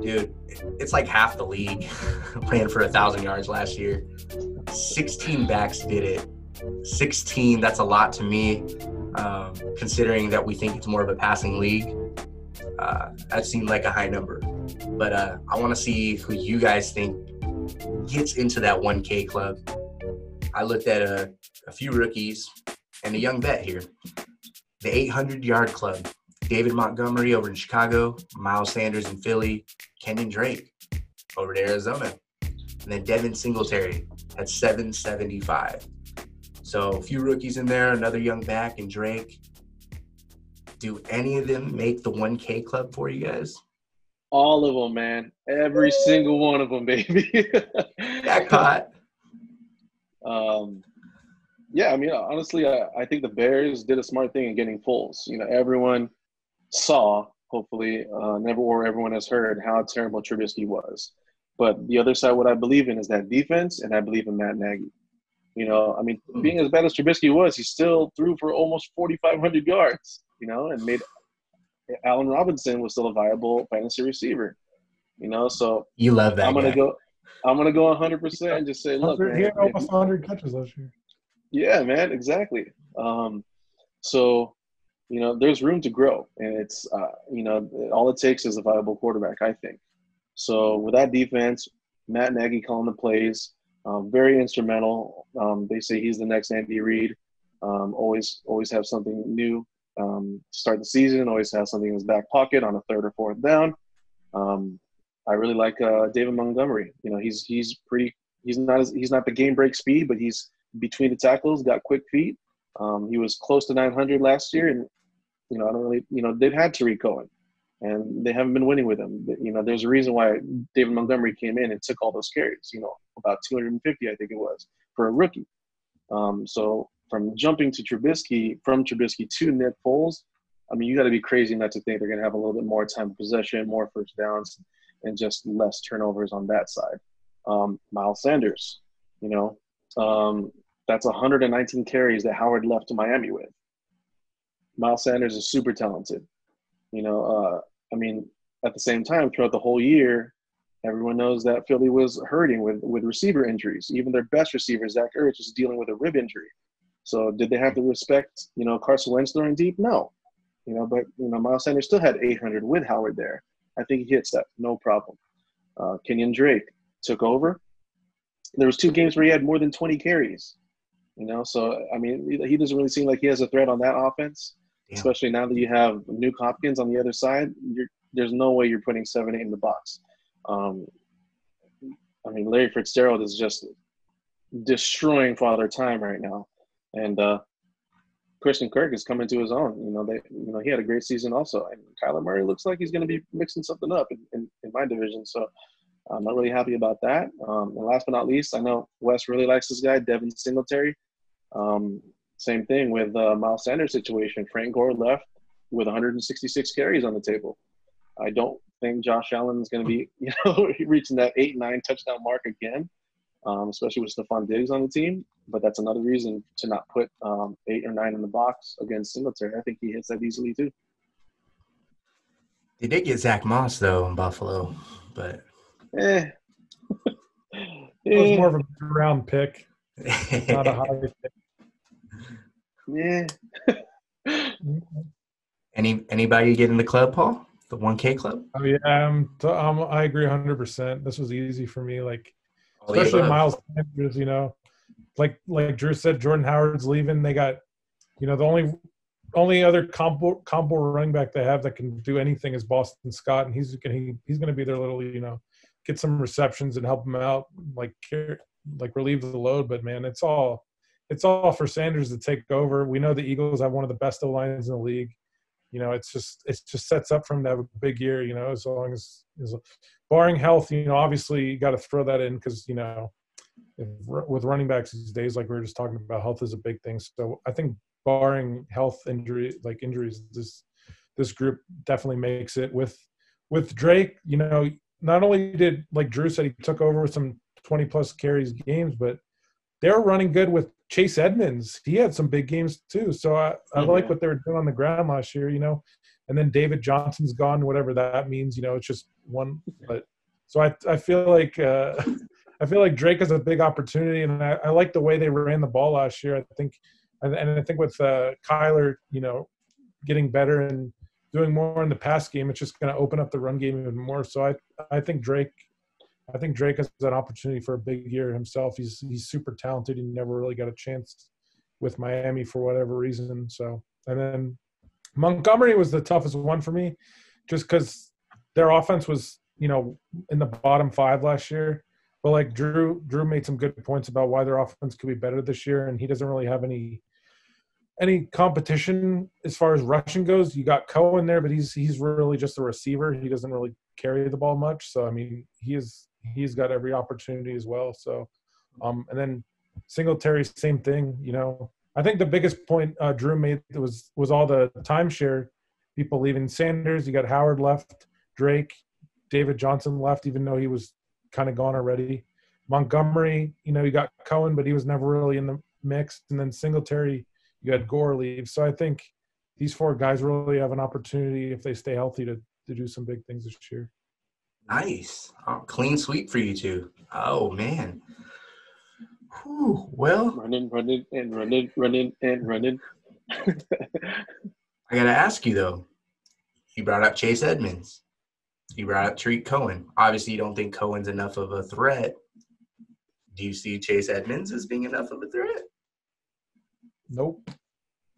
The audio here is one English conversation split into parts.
Dude, it's like half the league ran for a thousand yards last year. 16 backs did it. 16, that's a lot to me, um, considering that we think it's more of a passing league. Uh, that seemed like a high number. But uh, I want to see who you guys think gets into that 1K club. I looked at a, a few rookies and a young vet here. The 800 yard club. David Montgomery over in Chicago, Miles Sanders in Philly, Kenyon Drake over to Arizona, and then Devin Singletary at 775. So a few rookies in there, another young back, and Drake. Do any of them make the 1K club for you guys? All of them, man. Every single one of them, baby. Jackpot. um, yeah, I mean, honestly, I, I think the Bears did a smart thing in getting Foles. You know, everyone saw, hopefully, uh, never or everyone has heard how terrible Trubisky was. But the other side, what I believe in is that defense, and I believe in Matt Nagy. You know, I mean, being as bad as Trubisky was, he still threw for almost 4,500 yards. You know, and made Allen Robinson was still a viable fantasy receiver. You know, so you love that. I'm gonna go. I'm gonna go 100 percent and just say, look, he had almost 100 catches last year. Yeah, man, exactly. Um, so you know, there's room to grow, and it's uh, you know, all it takes is a viable quarterback, I think. So with that defense, Matt Nagy calling the plays, um, very instrumental. Um, they say he's the next Andy Reid. Um, always, always have something new. Um, to start the season, always have something in his back pocket on a third or fourth down. Um, I really like uh, David Montgomery. You know, he's he's pretty. He's not as, he's not the game break speed, but he's between the tackles, got quick feet. Um, he was close to 900 last year, and you know, I don't really, you know, they've had Tarik Cohen, and they haven't been winning with him. You know, there's a reason why David Montgomery came in and took all those carries. You know, about 250, I think it was, for a rookie. Um, so from jumping to Trubisky, from Trubisky to Nick Foles, I mean, you got to be crazy not to think they're going to have a little bit more time of possession, more first downs, and just less turnovers on that side. Um, Miles Sanders, you know, um, that's 119 carries that Howard left to Miami with. Miles Sanders is super talented. You know, uh, I mean, at the same time, throughout the whole year, everyone knows that Philly was hurting with with receiver injuries. Even their best receiver, Zach Ertz, was dealing with a rib injury. So did they have to respect, you know, Carson Wentz throwing deep? No. You know, but you know, Miles Sanders still had 800 with Howard there. I think he hits that, no problem. Uh, Kenyon Drake took over. There was two games where he had more than 20 carries. You know, so I mean, he doesn't really seem like he has a threat on that offense especially now that you have Nuk Hopkins on the other side. there's no way you're putting seven eight in the box. Um, I mean, Larry Fitzgerald is just destroying Father Time right now, and uh, Christian Kirk is coming to his own. You know, they, you know, he had a great season also, and Kyler Murray looks like he's going to be mixing something up in, in, in, my division. So I'm not really happy about that. Um, and last but not least, I know Wes really likes this guy, Devin Singletary. Um, same thing with uh, Miles Sanders' situation. Frank Gore left with 166 carries on the table. I don't think Josh Allen is going to be, you know, reaching that eight nine touchdown mark again, um, especially with Stefon Diggs on the team. But that's another reason to not put um, eight or nine in the box against Singletary. I think he hits that easily too. They did get Zach Moss though in Buffalo, but eh. it was more of a round pick, not a high pick. Yeah. Any anybody get in the club, Paul? The one K club? Oh yeah, um, um, I agree hundred percent. This was easy for me, like especially Miles Sanders. You know, like like Drew said, Jordan Howard's leaving. They got, you know, the only only other combo combo running back they have that can do anything is Boston Scott, and he's gonna he, he's gonna be their little you know get some receptions and help them out, like care, like relieve the load. But man, it's all it's all for Sanders to take over. We know the Eagles have one of the best lines in the league. You know, it's just it just sets up for him to have a big year. You know, as long as, as barring health, you know, obviously you got to throw that in because you know, if, with running backs these days, like we were just talking about, health is a big thing. So I think barring health injury, like injuries, this this group definitely makes it. With with Drake, you know, not only did like Drew said he took over with some 20 plus carries games, but they're running good with Chase Edmonds, he had some big games too. So I, I mm-hmm. like what they were doing on the ground last year, you know. And then David Johnson's gone, whatever that means. You know, it's just one. But so I I feel like uh, I feel like Drake has a big opportunity, and I, I like the way they ran the ball last year. I think, and, and I think with uh, Kyler, you know, getting better and doing more in the pass game, it's just going to open up the run game even more. So I I think Drake I think Drake has an opportunity for a big year himself. He's he's super talented. He never really got a chance with Miami for whatever reason. So and then Montgomery was the toughest one for me, just because their offense was you know in the bottom five last year. But like Drew Drew made some good points about why their offense could be better this year, and he doesn't really have any any competition as far as rushing goes. You got Cohen there, but he's he's really just a receiver. He doesn't really carry the ball much. So I mean, he is he's got every opportunity as well. So, um, and then Singletary, same thing. You know, I think the biggest point uh, Drew made was was all the timeshare people leaving. Sanders, you got Howard left, Drake, David Johnson left, even though he was kind of gone already. Montgomery, you know, you got Cohen, but he was never really in the mix. And then Singletary, you had Gore leave. So I think these four guys really have an opportunity if they stay healthy to to do some big things this year. Nice. Oh, clean sweep for you two. Oh man. Whew, well running, running, and running, running, and running. I gotta ask you though. You brought up Chase Edmonds. You brought up Tarik Cohen. Obviously, you don't think Cohen's enough of a threat. Do you see Chase Edmonds as being enough of a threat? Nope.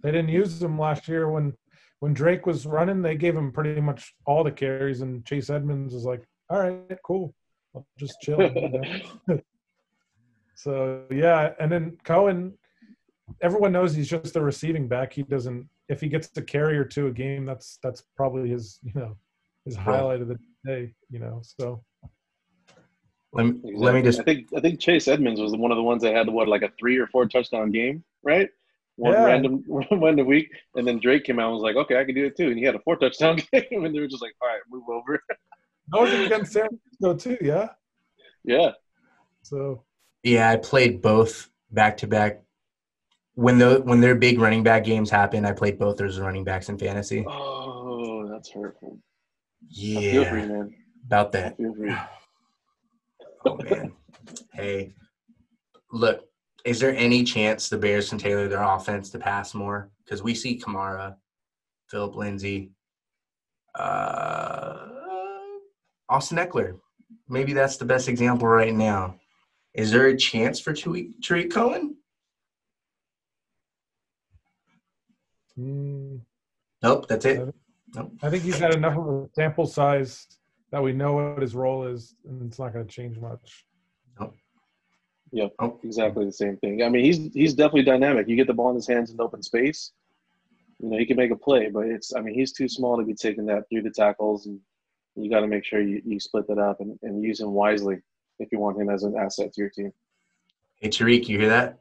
They didn't use him last year when when Drake was running. They gave him pretty much all the carries, and Chase Edmonds was like, all right, cool. I'll just chill. so yeah, and then Cohen, everyone knows he's just a receiving back. He doesn't. If he gets to carry or two a game, that's that's probably his you know his highlight of the day. You know, so. Let me, exactly. let me just. I think I think Chase Edmonds was one of the ones that had what like a three or four touchdown game, right? One yeah. random one a week, and then Drake came out and was like, "Okay, I can do it too," and he had a four touchdown game, and they were just like, "All right, move over." That was against San Francisco too, yeah. Yeah. So. Yeah, I played both back to back. When the when their big running back games happen, I played both those running backs in fantasy. Oh, that's hurtful. Yeah. You, about that. Feel free. oh man. Hey, look, is there any chance the Bears can tailor their offense to pass more? Because we see Kamara, Philip Lindsay, uh, Austin Ekeler. Maybe that's the best example right now. Is there a chance for Tarik Cohen? Mm, nope, that's it. Nope. I think he's had enough of a sample size that we know what his role is, and it's not going to change much. Nope. Yep, nope. exactly the same thing. I mean, he's he's definitely dynamic. You get the ball in his hands in open space, you know, he can make a play, but it's I mean, he's too small to be taking that through the tackles and you got to make sure you, you split that up and, and use him wisely if you want him as an asset to your team. Hey, Tarik, you hear that?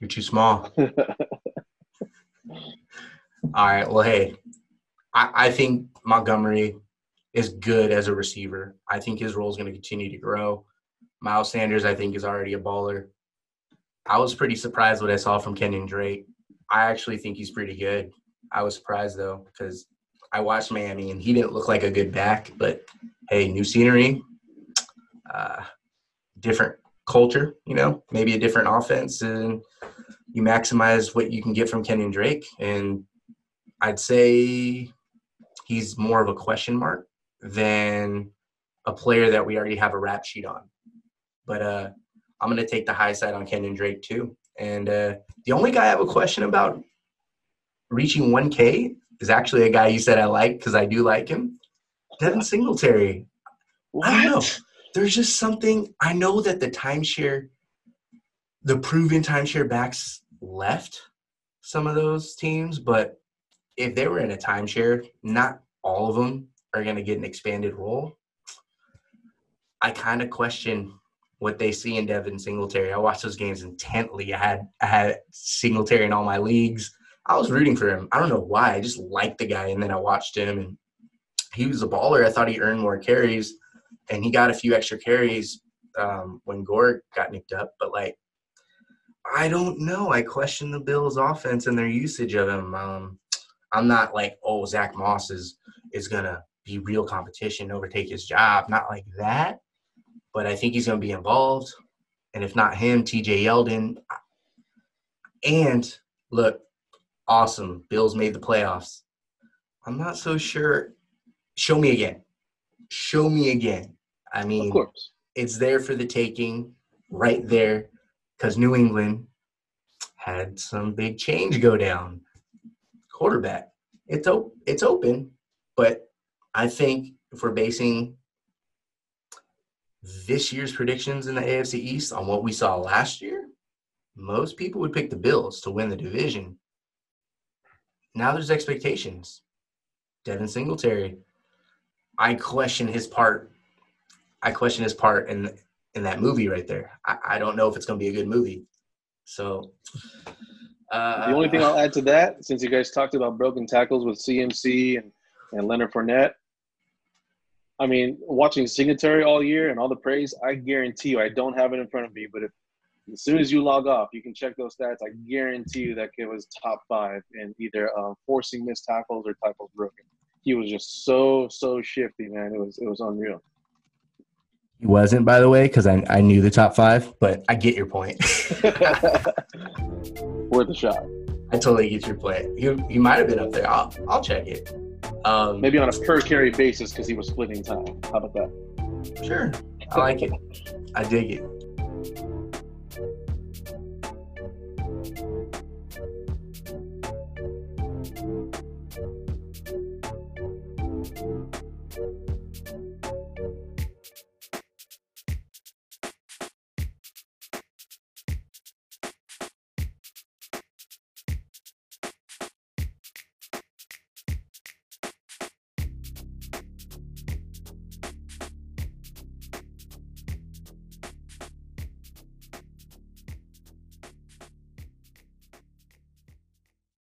You're too small. All right. Well, hey, I, I think Montgomery is good as a receiver. I think his role is going to continue to grow. Miles Sanders, I think, is already a baller. I was pretty surprised what I saw from Kenyon Drake. I actually think he's pretty good. I was surprised though because I watched Miami and he didn't look like a good back, but hey, new scenery, uh, different culture, you know, maybe a different offense, and you maximize what you can get from Kenyon Drake. And I'd say he's more of a question mark than a player that we already have a rap sheet on. But uh, I'm going to take the high side on Kenyon Drake too. And uh, the only guy I have a question about reaching 1K is actually a guy you said I like because I do like him. Devin Singletary. What? I don't know. There's just something. I know that the timeshare, the proven timeshare backs left some of those teams, but if they were in a timeshare, not all of them are going to get an expanded role. I kind of question what they see in Devin Singletary. I watched those games intently. I had I had Singletary in all my leagues. I was rooting for him. I don't know why. I just liked the guy, and then I watched him, and he was a baller. I thought he earned more carries, and he got a few extra carries um, when Gore got nicked up. But like, I don't know. I question the Bills' offense and their usage of him. Um, I'm not like, oh, Zach Moss is is gonna be real competition, overtake his job. Not like that. But I think he's gonna be involved. And if not him, TJ Yeldon. And look, awesome. Bills made the playoffs. I'm not so sure. Show me again. Show me again. I mean, of course. it's there for the taking, right there, because New England had some big change go down. Quarterback, it's op- it's open, but I think if we're basing this year's predictions in the AFC East on what we saw last year, most people would pick the Bills to win the division. Now there's expectations. Devin Singletary, I question his part. I question his part in in that movie right there. I, I don't know if it's going to be a good movie. So uh, the only thing I'll add to that, since you guys talked about broken tackles with CMC and, and Leonard Fournette, I mean, watching Singletary all year and all the praise, I guarantee you, I don't have it in front of me, but if as soon as you log off, you can check those stats. I guarantee you that kid was top five in either um, forcing missed tackles or tackles broken. He was just so so shifty, man. It was it was unreal. He wasn't, by the way, because I, I knew the top five, but I get your point. Worth a shot. I totally get your point. He, he might have been up there. I'll, I'll check it. Um, Maybe on a per carry basis because he was splitting time. How about that? Sure. I like it. I dig it.